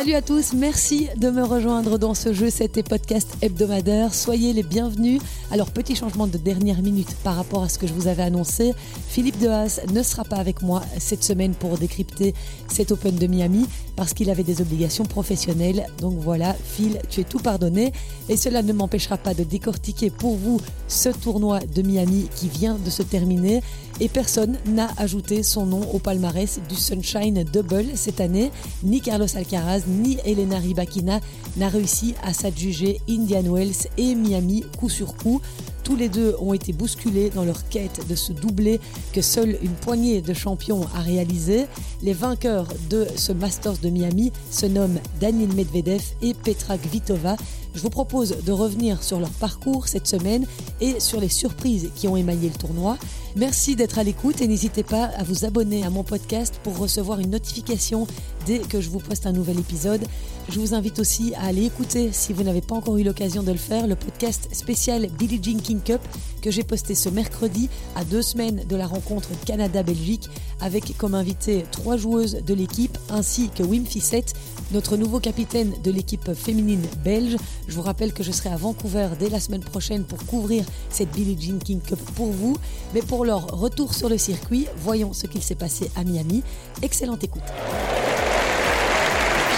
Salut à tous, merci de me rejoindre dans ce jeu, c'était podcast hebdomadaire. Soyez les bienvenus. Alors, petit changement de dernière minute par rapport à ce que je vous avais annoncé. Philippe Dehaas ne sera pas avec moi cette semaine pour décrypter cet Open de Miami parce qu'il avait des obligations professionnelles. Donc voilà, Phil, tu es tout pardonné. Et cela ne m'empêchera pas de décortiquer pour vous ce tournoi de Miami qui vient de se terminer. Et personne n'a ajouté son nom au palmarès du Sunshine Double cette année. Ni Carlos Alcaraz, ni Elena Rybakina n'a réussi à s'adjuger Indian Wells et Miami coup sur coup. Tous les deux ont été bousculés dans leur quête de se doubler que seule une poignée de champions a réalisé. Les vainqueurs de ce Masters de Miami se nomment Daniel Medvedev et Petra Kvitova. Je vous propose de revenir sur leur parcours cette semaine et sur les surprises qui ont émaillé le tournoi. Merci d'être à l'écoute et n'hésitez pas à vous abonner à mon podcast pour recevoir une notification dès que je vous poste un nouvel épisode. Je vous invite aussi à aller écouter, si vous n'avez pas encore eu l'occasion de le faire, le podcast spécial Billie Jean King Cup que j'ai posté ce mercredi à deux semaines de la rencontre Canada-Belgique avec comme invité trois joueuses de l'équipe ainsi que Wim Fissette, notre nouveau capitaine de l'équipe féminine belge. Je vous rappelle que je serai à Vancouver dès la semaine prochaine pour couvrir cette Billie Jean King Cup pour vous. Mais pour leur retour sur le circuit, voyons ce qu'il s'est passé à Miami. Excellente écoute.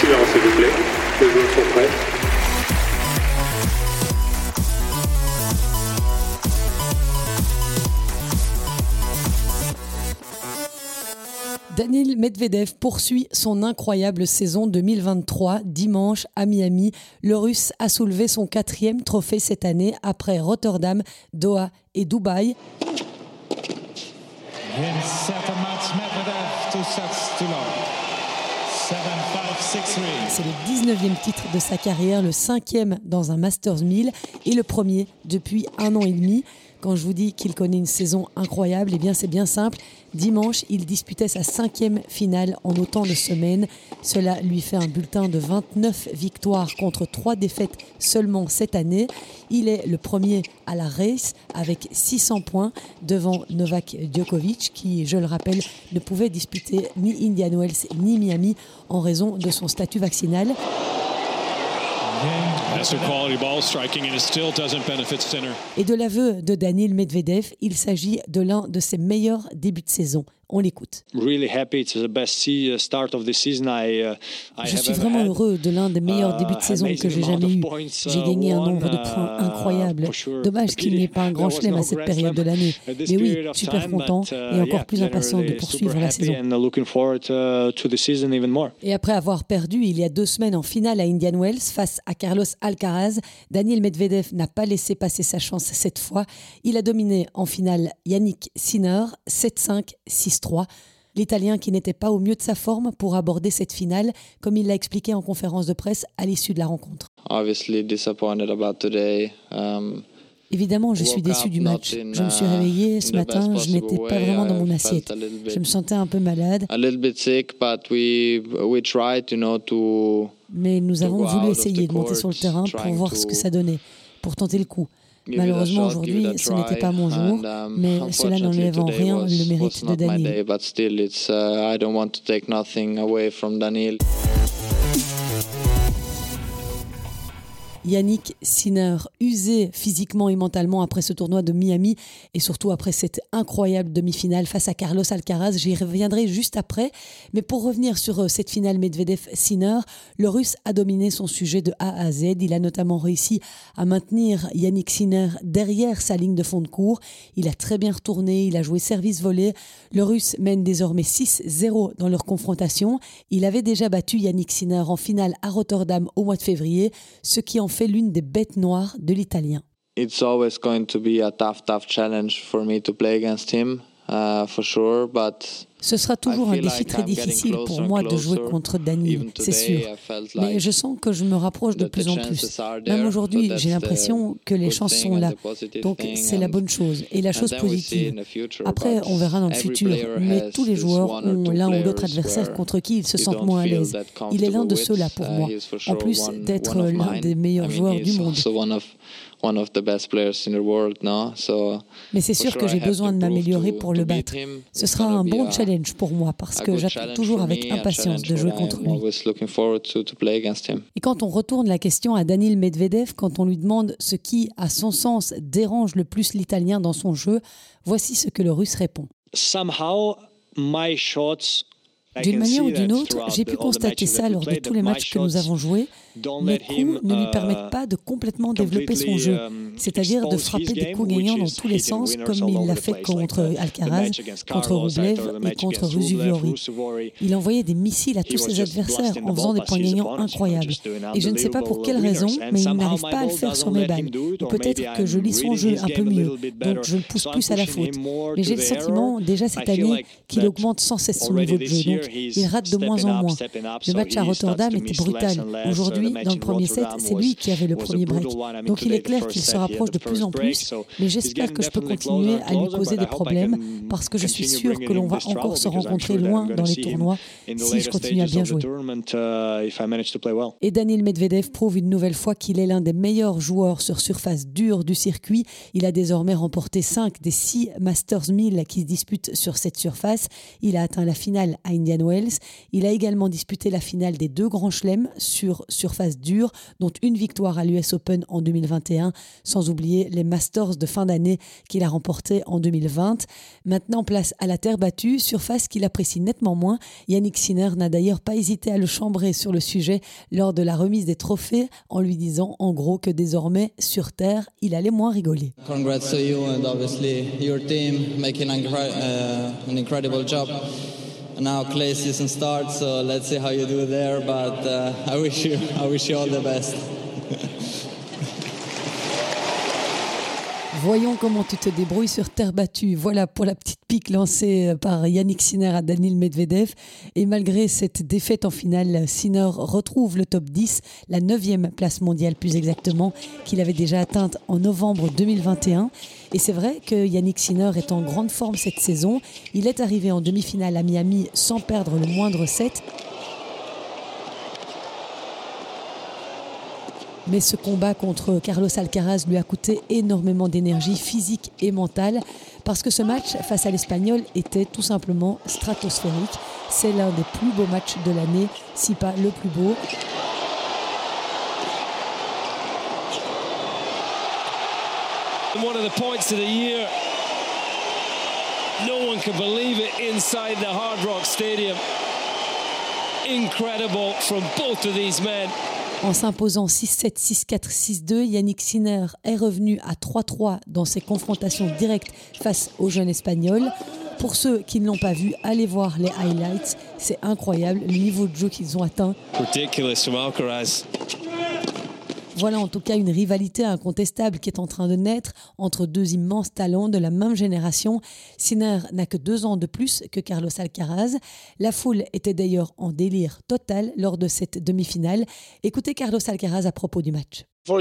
Silence s'il vous plaît, les joueurs sont prêts. Daniel Medvedev poursuit son incroyable saison 2023. Dimanche à Miami, le Russe a soulevé son quatrième trophée cette année après Rotterdam, Doha et Dubaï. In second match, Medvedev, two sets to love. 7-5, 6-3. C'est le 19e titre de sa carrière, le cinquième dans un Masters 1000 et le premier depuis un an et demi. Quand je vous dis qu'il connaît une saison incroyable, eh bien c'est bien simple. Dimanche, il disputait sa cinquième finale en autant de semaines. Cela lui fait un bulletin de 29 victoires contre 3 défaites seulement cette année. Il est le premier à la race avec 600 points devant Novak Djokovic qui, je le rappelle, ne pouvait disputer ni Indian Wells ni Miami en raison de son statut vaccinal. Et de l'aveu de Daniel Medvedev, il s'agit de l'un de ses meilleurs débuts de saison. On l'écoute. really happy. It's the best se- uh, start of the season I, uh, I Je suis vraiment heureux de l'un des meilleurs débuts de saison que j'ai jamais eu. J'ai gagné un nombre de points incroyable. Dommage qu'il n'y ait pas un grand chelem à cette période de l'année. Mais oui, super content et encore plus impatient de poursuivre la saison. Uh. Et après avoir perdu il y a deux semaines en finale à Indian Wells face à Carlos Alcaraz, Daniel Medvedev n'a pas laissé passer sa chance cette fois. Il a dominé en finale Yannick Sinner 7-5, 6-3. L'Italien qui n'était pas au mieux de sa forme pour aborder cette finale, comme il l'a expliqué en conférence de presse à l'issue de la rencontre. Um, Évidemment, je suis déçu du match. Je me suis uh, réveillé ce matin, je n'étais pas vraiment dans mon assiette. Je me sentais un peu malade, mais nous to avons voulu essayer the de monter sur le terrain pour voir ce que ça donnait, pour tenter le coup. Malheureusement, aujourd'hui, ce n'était pas mon jour, um, mais cela n'enlève en rien le mérite de Daniel. Yannick Sinner, usé physiquement et mentalement après ce tournoi de Miami et surtout après cette incroyable demi-finale face à Carlos Alcaraz. J'y reviendrai juste après. Mais pour revenir sur euh, cette finale Medvedev-Sinner, le Russe a dominé son sujet de A à Z. Il a notamment réussi à maintenir Yannick Sinner derrière sa ligne de fond de cours. Il a très bien retourné, il a joué service volé. Le Russe mène désormais 6-0 dans leur confrontation. Il avait déjà battu Yannick Sinner en finale à Rotterdam au mois de février, ce qui en fait l'une des bêtes noires de l'Italien. It's always going to be a tough, tough challenge for me to play against him, uh, for sure. But Ce sera toujours un défi très difficile pour moi de jouer contre Daniel, Even c'est sûr. Mais je sens que je me rapproche de plus en plus. Même aujourd'hui, j'ai l'impression que les chances sont là. Donc c'est la bonne chose et la chose positive. Après, on verra dans le futur. Mais tous les joueurs ont l'un ou l'autre adversaire contre qui ils se sentent moins à l'aise. Il est l'un de ceux-là pour Uh, moi. En plus d'être l'un des meilleurs joueurs du monde. Also one of- one of the best players in the world now. So Mais c'est sûr sure que I j'ai besoin to de m'améliorer to- pour to le beat battre. him. Ce sera un be bon a- challenge pour moi parce que good j'attends challenge toujours for avec impatience de jouer contre I'm lui. always looking forward to, to play against him. Et quand on retourne la question à Daniil Medvedev, quand on lui demande ce qui, à son sens, dérange le plus l'Italien dans son jeu, voici ce que le Russe répond. Somehow, my shots. D'une manière ou d'une autre, j'ai pu constater ça lors de tous les matchs que nous avons joués. Mes coups ne lui uh, permettent pas de complètement développer son jeu, um, c'est-à-dire de frapper des coups gagnants dans tous les sens, comme il l'a fait contre Alcaraz, contre Rublev et contre. Ruusuvuori. Il envoyait des missiles à tous ses adversaires en faisant des points gagnants incroyables. Et je ne sais pas pour quelle raison, mais il n'arrive pas à le faire sur mes balles. peut-être que je lis son jeu un peu mieux, donc je le pousse plus à la faute. Mais j'ai le sentiment, déjà cette année, qu'il augmente sans cesse son niveau de jeu. Il rate de moins en moins. Le match à Rotterdam était brutal. Aujourd'hui, dans le premier set, c'est lui qui avait le premier break. Donc il est clair qu'il se rapproche de plus en plus, mais j'espère que je peux continuer à lui poser des problèmes parce que je suis sûr que l'on va encore se rencontrer loin dans les tournois si je continue à bien jouer. uh. Et Daniil Medvedev prouve une nouvelle fois qu'il est l'un des meilleurs joueurs sur surface dure du circuit. Il a désormais remporté 5 des 6 Masters 1000 qui se disputent sur cette surface. Il a atteint la finale à Indian Il a également disputé la finale des deux grands chelems sur surface dure, dont une victoire à l'US Open en 2021, sans oublier les Masters de fin d'année qu'il a remporté en 2020. Maintenant, place à la terre battue, surface qu'il apprécie nettement moins. Yannick Sinner n'a d'ailleurs pas hésité à le chambrer sur le sujet lors de la remise des trophées en lui disant en gros que désormais, sur terre, il allait moins rigoler. Congrats to you and obviously your team making uh, an incredible job. Now clay season starts, so let's see how you do there. But uh, I wish you, I wish you all the best. Voyons comment tu te débrouilles sur terre battue. Voilà pour la petite pique lancée par Yannick Sinner à Daniil Medvedev. Et malgré cette défaite en finale, Sinner retrouve le top 10, la 9e place mondiale plus exactement, qu'il avait déjà atteinte en novembre 2021. Et c'est vrai que Yannick Sinner est en grande forme cette saison. Il est arrivé en demi-finale à Miami sans perdre le moindre set. Mais ce combat contre Carlos Alcaraz lui a coûté énormément d'énergie physique et mentale parce que ce match face à l'Espagnol était tout simplement stratosphérique. C'est l'un des plus beaux matchs de l'année, si pas le plus beau. One of the points of the year. No one can believe it inside the Hard Rock Stadium. Incredible from both of these men. En s'imposant 6-7, 6-4, 6-2, Yannick Sinner est revenu à 3-3 dans ses confrontations directes face au jeune espagnol. Pour ceux qui ne l'ont pas vu, allez voir les highlights. C'est incroyable le niveau de jeu qu'ils ont atteint. Ridiculous. Voilà en tout cas une rivalité incontestable qui est en train de naître entre deux immenses talents de la même génération. Sinner n'a que deux ans de plus que Carlos Alcaraz. La foule était d'ailleurs en délire total lors de cette demi-finale. Écoutez Carlos Alcaraz à propos du match. Oh,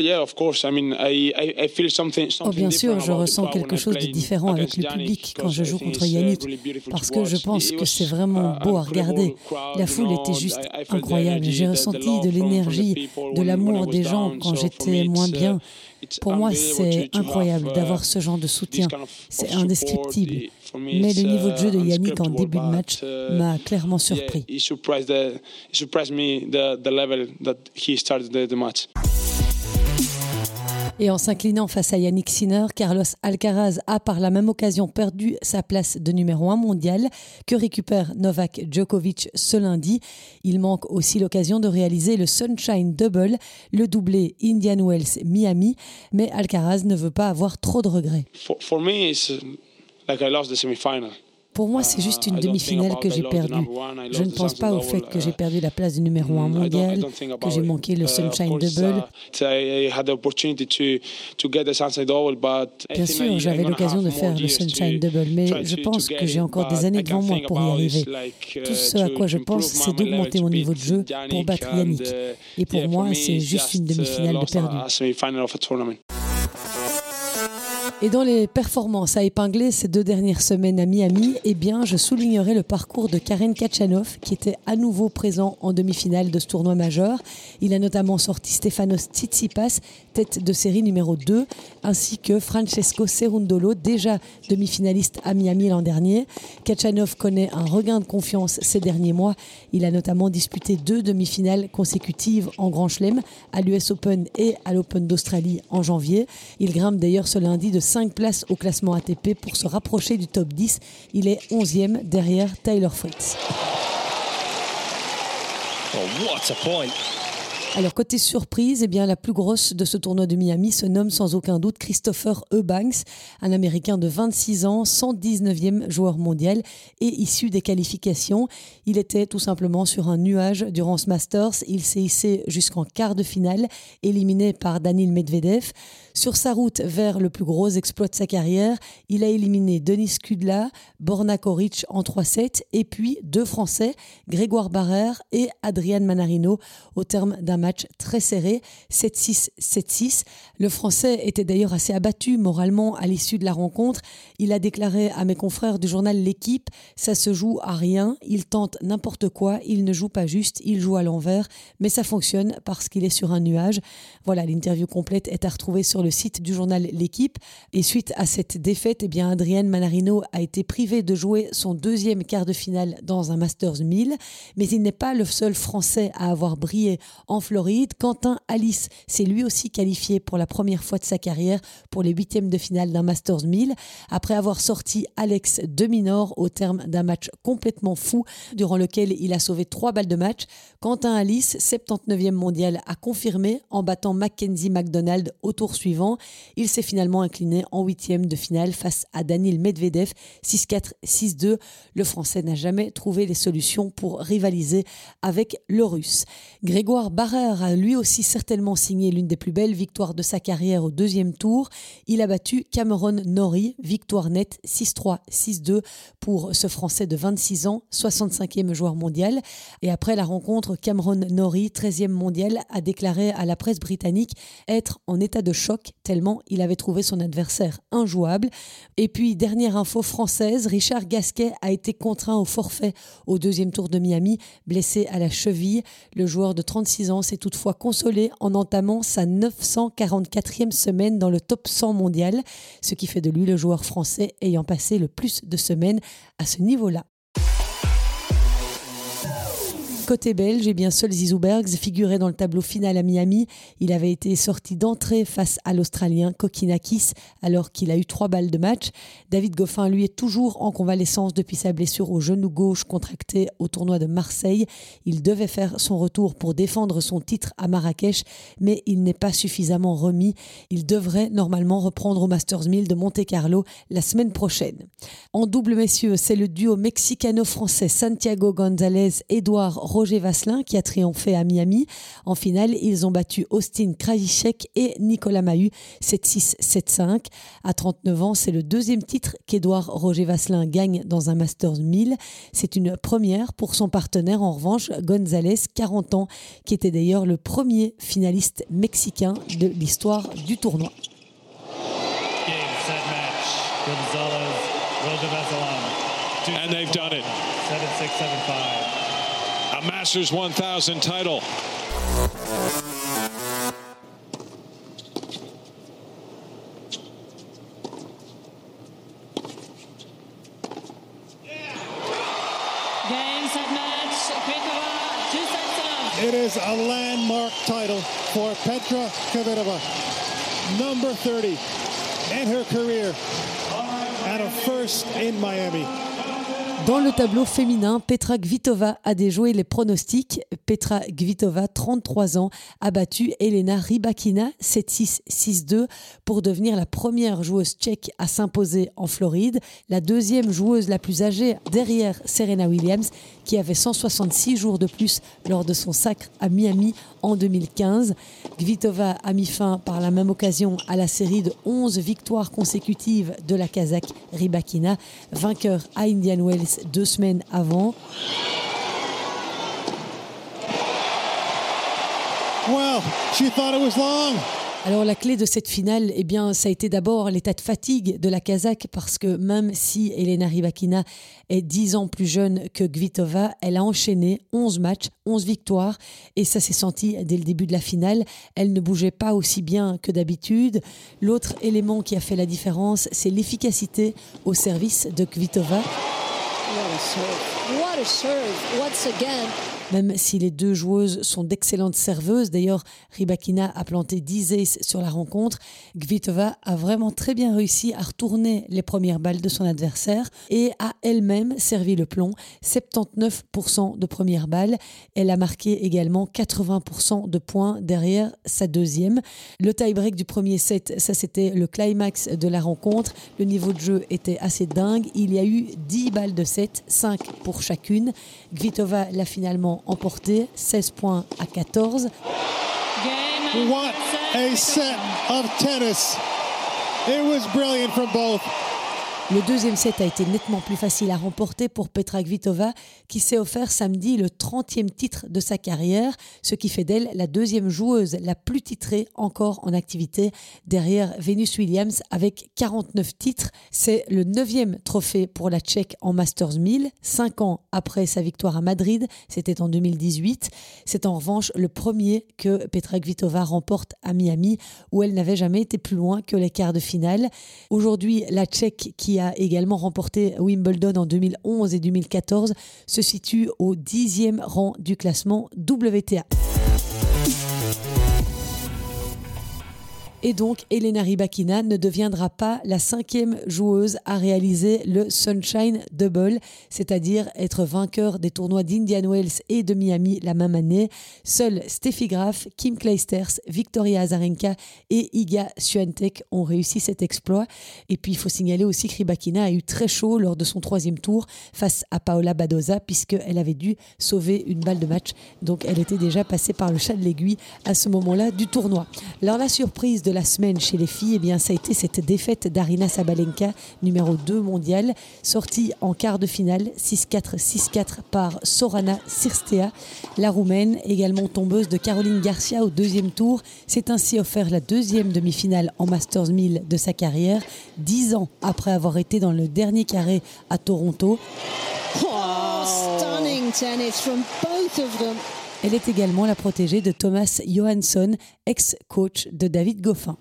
bien sûr, je ressens quelque chose de différent avec le public quand je joue contre Yannick, parce que je pense que c'est vraiment uh, beau à regarder. La foule était juste incroyable. J'ai ressenti de l'énergie, de l'amour des gens quand j'étais moins uh, bien. Pour moi, c'est incroyable uh, d'avoir ce genre de soutien. C'est indescriptible. Mais le niveau de jeu de Yannick en début de match m'a clairement surpris. Et en s'inclinant face à Yannick Sinner, Carlos Alcaraz a par la même occasion perdu sa place de numéro 1 mondial que récupère Novak Djokovic ce lundi. Il manque aussi l'occasion de réaliser le Sunshine Double, le doublé Indian Wells Miami, mais Alcaraz ne veut pas avoir trop de regrets. For, me, it's uh, like I lost semi-final. Pour moi, c'est juste une think demi-finale que j'ai perdue. Je ne pense pas au fait que j'ai uh, perdu la place de numéro 1 I don't- I mondial, que j'ai manqué le Sunshine Double. I had the opportunity to to get the sunshine double, but I Bien sûr, j'avais l'occasion de faire le Sunshine Double, mais je pense que j'ai encore des années devant moi pour y arriver. uh, Tout ce à quoi je pense, c'est d'augmenter mon niveau de jeu pour battre Yannick. uh, Et pour moi, c'est juste une demi-finale de perdu. Et dans les performances à épingler ces deux dernières semaines à Miami, eh bien, je soulignerai le parcours de Karen Kachanov, qui était à nouveau présent en demi-finale de ce tournoi majeur. Il a notamment sorti Stefanos Tsitsipas, tête de série numéro 2, ainsi que Francesco Cerundolo, déjà demi-finaliste à Miami l'an dernier. Kachanov connaît un regain de confiance ces derniers mois. Il a notamment disputé deux demi-finales consécutives en Grand Chelem, à l'US Open et à l'Open d'Australie en janvier. Il grimpe d'ailleurs ce lundi de 5 places au classement ATP pour se rapprocher du top 10. Il est 11e derrière Tyler Fritz. Oh, point. Alors côté surprise, eh bien la plus grosse de ce tournoi de Miami se nomme sans aucun doute Christopher Eubanks, un Américain de 26 ans, 119e joueur mondial et issu des qualifications. Il était tout simplement sur un nuage durant ce Masters. Il s'est hissé jusqu'en quart de finale, éliminé par Daniil Medvedev. Sur sa route vers le plus gros exploit de sa carrière, il a éliminé Denis Kudla, Borna Koric en 3-7 et puis deux Français, Grégoire Barrère et Adrian Manarino, au terme d'un match très serré, 7-6, 7-6. Le Français était d'ailleurs assez abattu moralement à l'issue de la rencontre. Il a déclaré à mes confrères du journal L'équipe, ça se joue à rien, il tente n'importe quoi, il ne joue pas juste, il joue à l'envers, mais ça fonctionne parce qu'il est sur un nuage. Voilà, l'interview complète est à retrouver sur le site du journal L'équipe. Et suite à cette défaite, eh bien, Adrien Manarino a été privé de jouer son deuxième quart de finale dans un Masters 1000. Mais il n'est pas le seul Français à avoir brillé en Floride. Quentin Alice s'est lui aussi qualifié pour la première fois de sa carrière pour les huitièmes de finale d'un Masters 1000 après avoir sorti Alex de Minor au terme d'un match complètement fou durant lequel il a sauvé trois balles de match. Quentin Alice, 79e mondial, a confirmé en battant Mackenzie McDonald au tour suivant il s'est finalement incliné en huitième de finale face à Daniil Medvedev 6-4, 6-2. Le Français n'a jamais trouvé les solutions pour rivaliser avec le Russe. Grégoire Barrère a lui aussi certainement signé l'une des plus belles victoires de sa carrière au deuxième tour. Il a battu Cameron Norrie, victoire nette 6-3, 6-2 pour ce Français de 26 ans, 65e joueur mondial. Et après la rencontre, Cameron Norrie, 13e mondial, a déclaré à la presse britannique être en état de choc tellement il avait trouvé son adversaire injouable. Et puis, dernière info française, Richard Gasquet a été contraint au forfait au deuxième tour de Miami, blessé à la cheville. Le joueur de 36 ans s'est toutefois consolé en entamant sa 944e semaine dans le top 100 mondial, ce qui fait de lui le joueur français ayant passé le plus de semaines à ce niveau-là. Côté belge, eh bien seul Zizou Bergs figurait dans le tableau final à Miami. Il avait été sorti d'entrée face à l'Australien Kokinakis alors qu'il a eu trois balles de match. David Goffin, lui, est toujours en convalescence depuis sa blessure au genou gauche contractée au tournoi de Marseille. Il devait faire son retour pour défendre son titre à Marrakech, mais il n'est pas suffisamment remis. Il devrait normalement reprendre au Masters 1000 de Monte-Carlo la semaine prochaine. En double, messieurs, c'est le duo mexicano-français Santiago González-Édouard Roger Vasselin qui a triomphé à Miami. En finale, ils ont battu Austin Krajicek et Nicolas Mahut 7-6, 7-5. À 39 ans, c'est le deuxième titre qu'Edouard Roger Vasselin gagne dans un Masters 1000. C'est une première pour son partenaire. En revanche, González, 40 ans, qui était d'ailleurs le premier finaliste mexicain de l'histoire du tournoi. Game, set, match. Gonzalez, Roger Vasselin. And they've done it. 7-6, 7-5. A Masters 1000 title. Game, set, match. Kvitova, two sets to love. It is a landmark title for Petra Kvitova, number 30 in her career, and a first in Miami. Dans le tableau féminin, Petra Kvitova a déjoué les pronostics. Petra Kvitova, 33 ans, a battu Elena Rybakina 7-6, 6-2 pour devenir la première joueuse tchèque à s'imposer en Floride, la deuxième joueuse la plus âgée derrière Serena Williams qui avait 166 jours de plus lors de son sacre à Miami en 2015. Kvitova a mis fin par la même occasion à la série de 11 victoires consécutives de la Kazakh Rybakina, vainqueur à Indian Wells deux semaines avant. Well, she thought it was long. Alors la clé de cette finale, eh bien, ça a été d'abord l'état de fatigue de la Kazakh parce que même si Elena Rybakina est 10 ans plus jeune que Kvitova, elle a enchaîné 11 matchs, 11 victoires et ça s'est senti dès le début de la finale. Elle ne bougeait pas aussi bien que d'habitude. L'autre élément qui a fait la différence, c'est l'efficacité au service de Kvitova. What a serve. Once again, même si les deux joueuses sont d'excellentes serveuses. D'ailleurs, Rybakina a planté 10 aces sur la rencontre. Kvitova a vraiment très bien réussi à retourner les premières balles de son adversaire et a elle-même servi le plomb. 79% de premières balles. Elle a marqué également 80% de points derrière sa deuxième. Le tie-break du premier set, ça c'était le climax de la rencontre. Le niveau de jeu était assez dingue. Il y a eu 10 balles de set, 5 pour chacune. Kvitova l'a finalement emporté 16 points à 14. What a set of tennis. It was brilliant from both. Le deuxième set a été nettement plus facile à remporter pour Petra Kvitova, qui s'est offert samedi le 30e titre de sa carrière, ce qui fait d'elle la deuxième joueuse la plus titrée encore en activité, derrière Venus Williams avec 49 titres. C'est le neuvième trophée pour la Tchèque en Masters 1000, cinq ans après sa victoire à Madrid, c'était en 2018. C'est en revanche le premier que Petra Kvitova remporte à Miami, où elle n'avait jamais été plus loin que les quarts de finale. Aujourd'hui, la Tchèque qui a également remporté Wimbledon en 2011 et 2014, se situe au dixième rang du classement WTA. Et donc, Elena Rybakina ne deviendra pas la cinquième joueuse à réaliser le Sunshine Double, c'est-à-dire être vainqueur des tournois d'Indian Wells et de Miami la même année. Seuls Steffi Graf, Kim Clijsters, Victoria Azarenka et Iga Swiatek ont réussi cet exploit. Et puis, il faut signaler aussi que Rybakina a eu très chaud lors de son troisième tour face à Paola Badoza, puisqu'elle avait dû sauver une balle de match. Donc, elle était déjà passée par le chat de l'aiguille à ce moment-là du tournoi. Alors, la surprise de la semaine chez les filles, eh bien, ça a été cette défaite d'Arina Sabalenka, numéro 2 mondial, sortie en quart de finale 6-4, 6-4 par Sorana Sirstea. La roumaine, également tombeuse de Caroline Garcia au deuxième tour, s'est ainsi offert la deuxième demi-finale en Masters 1000 de sa carrière, dix ans après avoir été dans le dernier carré à Toronto. oh, stunning tennis. Elle est également la protégée de Thomas Johansson, ex-coach de David Goffin.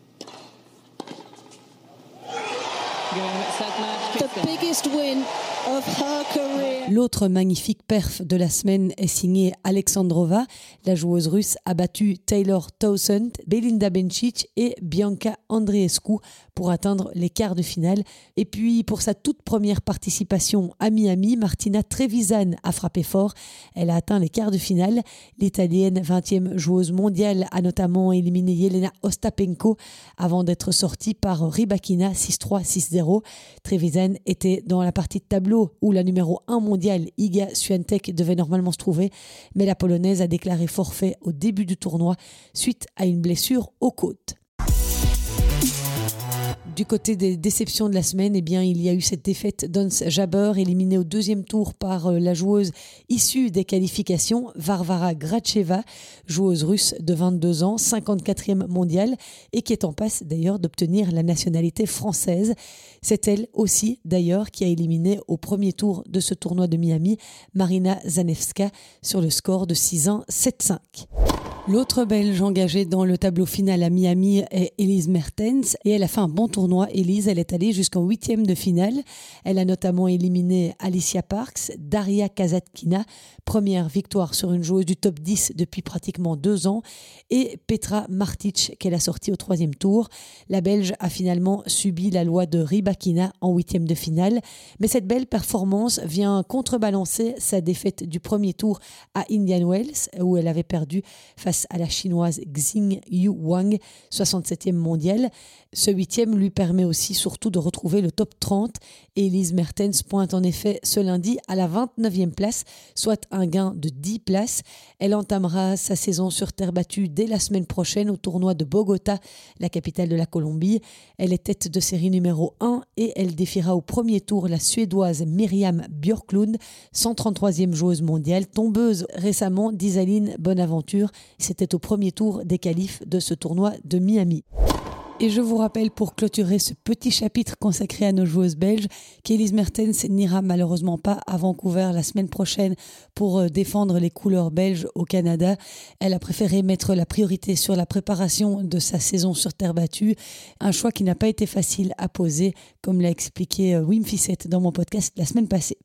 L'autre magnifique perf de la semaine est signée Alexandrova. La joueuse russe a battu Taylor Towson, Belinda Bencic et Bianca Andreescu pour atteindre les quarts de finale. Et puis pour sa toute première participation à Miami, Martina Trevisan a frappé fort. Elle a atteint les quarts de finale. L'italienne 20e joueuse mondiale a notamment éliminé Yelena Ostapenko avant d'être sortie par Rybakina 6-3, 6-0. Trevisan était dans la partie de tableau où la numéro 1 mondiale Iga Swiatek devait normalement se trouver, mais la polonaise a déclaré forfait au début du tournoi suite à une blessure aux côtes. Du côté des déceptions de la semaine, eh bien, il y a eu cette défaite d'Ons Jabber, éliminée au deuxième tour par euh, la joueuse issue des qualifications, Varvara Gracheva, joueuse russe de 22 ans, 54e mondiale, et qui est en passe d'ailleurs d'obtenir la nationalité française. C'est elle aussi d'ailleurs qui a éliminé au premier tour de ce tournoi de Miami Marina Zanevska sur le score de 6-1, 7-5. L'autre Belge engagée dans le tableau final à Miami est Elise Mertens et elle a fait un bon tournoi. Elise, elle est allée jusqu'en huitième de finale. Elle a notamment éliminé Alicia Parks, Daria Kazatkina, première victoire sur une joueuse du top 10 depuis pratiquement deux ans, et Petra Martic qu'elle a sortie au troisième tour. La Belge a finalement subi la loi de Rybakina en huitième de finale, mais cette belle performance vient contrebalancer sa défaite du premier tour à Indian Wells où elle avait perdu face à la chinoise Xing Yu Wang, 67e mondiale. Ce huitième lui permet aussi surtout de retrouver le top 30. Elise Mertens pointe en effet ce lundi à la 29e place, soit un gain de 10 places. Elle entamera sa saison sur terre battue dès la semaine prochaine au tournoi de Bogota, la capitale de la Colombie. Elle est tête de série numéro 1 et elle défiera au premier tour la Suédoise Myriam Björklund, 133e joueuse mondiale, tombeuse récemment d'Isaline Bonaventure. C'était au premier tour des qualifs de ce tournoi de Miami. Et je vous rappelle pour clôturer ce petit chapitre consacré à nos joueuses belges qu'Elise Mertens n'ira malheureusement pas à Vancouver la semaine prochaine pour euh, défendre les couleurs belges au Canada. Elle a préféré mettre la priorité sur la préparation de sa saison sur terre battue, un choix qui n'a pas été facile à poser, comme l'a expliqué euh, Wim Fissette dans mon podcast la semaine passée.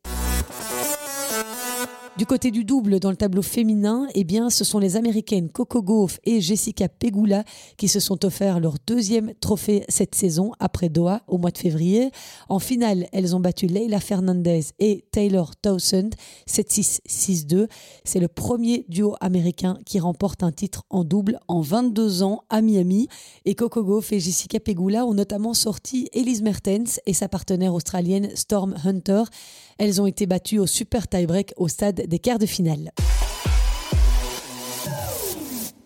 Du côté du double dans le tableau féminin, eh bien, ce sont les Américaines Coco Gauff et Jessica Pegula qui se sont offerts leur deuxième trophée cette saison après Doha au mois de février. En finale, elles ont battu Leila Fernandez et Taylor Towson 7-6, 6-2. C'est le premier duo américain qui remporte un titre en double en 22 ans à Miami. Et Coco Gauff et Jessica Pegula ont notamment sorti Elise Mertens et sa partenaire australienne Storm Hunter. Elles ont été battues au super tie-break au stade des quarts de finale.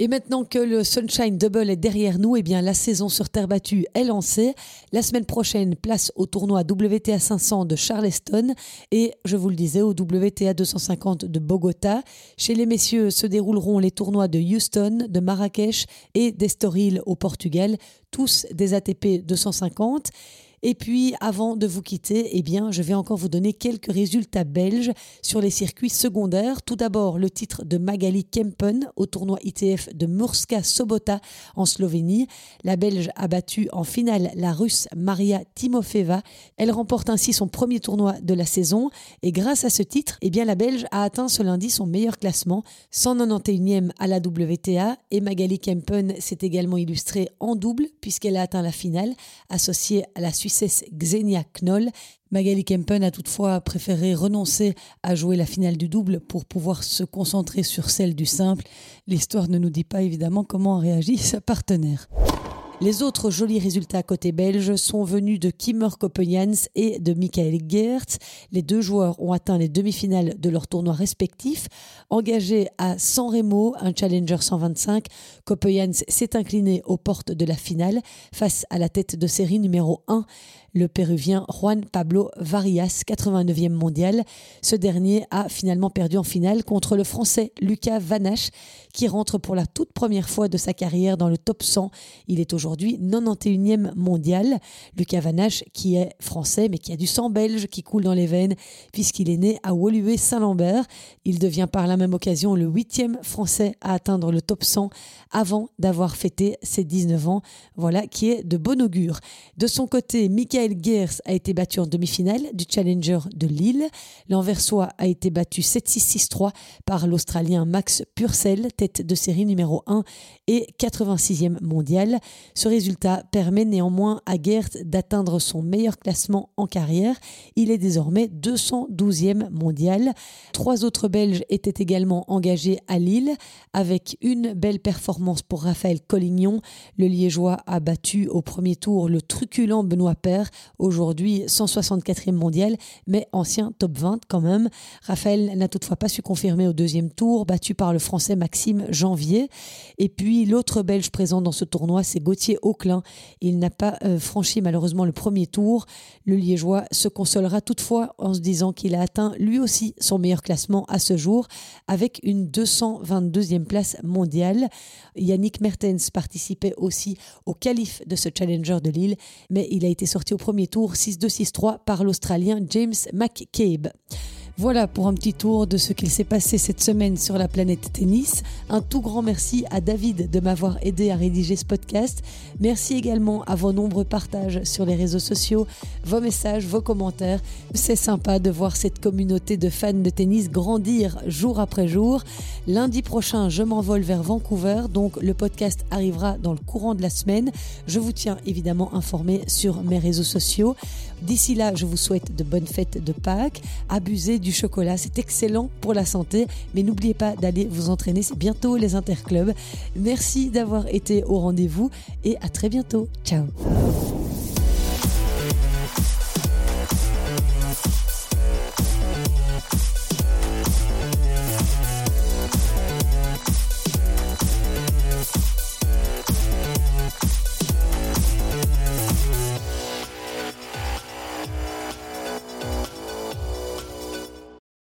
Et maintenant que le Sunshine Double est derrière nous, eh bien la saison sur terre battue est lancée. La semaine prochaine, place au tournoi WTA 500 de Charleston et, je vous le disais, au WTA 250 de Bogota. Chez les messieurs se dérouleront les tournois de Houston, de Marrakech et d'Estoril au Portugal, tous des ATP 250. Et puis, avant de vous quitter, eh bien, je vais encore vous donner quelques résultats belges sur les circuits secondaires. Tout d'abord, le titre de Magali Kempen au tournoi ITF de Murska Sobota en Slovénie. La Belge a battu en finale la Russe Maria Timofeva. Elle remporte ainsi son premier tournoi de la saison. Et grâce à ce titre, eh bien, la Belge a atteint ce lundi son meilleur classement, 191e à la WTA. Et Magali Kempen s'est également illustrée en double puisqu'elle a atteint la finale, associée à la Suisse Xenia Knoll. Magali Kempen a toutefois préféré renoncer à jouer la finale du double pour pouvoir se concentrer sur celle du simple. L'histoire ne nous dit pas évidemment comment a réagi sa partenaire. Les autres jolis résultats côté belge sont venus de Kimmer Coppejans et de Michael Geertz. Les deux joueurs ont atteint les demi-finales de leurs tournois respectifs. Engagé à San Remo, un Challenger 125, Coppejans s'est incliné aux portes de la finale face à la tête de série numéro 1 le Péruvien Juan Pablo Varias, 89e mondial. Ce dernier a finalement perdu en finale contre le Français Lucas Vanache, qui rentre pour la toute première fois de sa carrière dans le top 100. Il est aujourd'hui 91e mondial. Lucas Vanache, qui est français, mais qui a du sang belge qui coule dans les veines, puisqu'il est né à Woluwe-Saint-Lambert. Il devient par la même occasion le huitième français à atteindre le top 100 avant d'avoir fêté ses 19 ans. Voilà qui est de bon augure. De son côté, Michael Michael Geers a été battu en demi-finale du Challenger de Lille. L'Anversois a été battu 7-6-6-3 par l'Australien Max Purcell, tête de série numéro 1 et 86e mondial. Ce résultat permet néanmoins à Geers d'atteindre son meilleur classement en carrière. Il est désormais 212e mondial. Trois autres Belges étaient également engagés à Lille avec une belle performance pour Raphaël Collignon. Le Liégeois a battu au premier tour le truculent Benoît Père aujourd'hui 164e mondial, mais ancien top 20 quand même. Raphaël n'a toutefois pas su confirmer au deuxième tour, battu par le français Maxime Janvier. Et puis l'autre belge présent dans ce tournoi, c'est Gauthier Auclin. Il n'a pas euh, franchi malheureusement le premier tour. Le Liégeois se consolera toutefois en se disant qu'il a atteint lui aussi son meilleur classement à ce jour avec une 222e place mondiale. Yannick Mertens participait aussi au qualif de ce Challenger de Lille, mais il a été sorti au premier tour 6-2-6-3 par l'Australien James McCabe. Voilà pour un petit tour de ce qu'il s'est passé cette semaine sur la planète tennis. Un tout grand merci à David de m'avoir aidé à rédiger ce podcast. Merci également à vos nombreux partages sur les réseaux sociaux, vos messages, vos commentaires. C'est sympa de voir cette communauté de fans de tennis grandir jour après jour. Lundi prochain, je m'envole vers Vancouver, donc le podcast arrivera dans le courant de la semaine. Je vous tiens évidemment informé sur mes réseaux sociaux. D'ici là, je vous souhaite de bonnes fêtes de Pâques. Abusez chocolat, c'est excellent pour la santé. Mais n'oubliez pas d'aller vous entraîner, c'est bientôt les interclubs. Merci d'avoir été au rendez-vous et à très bientôt. Ciao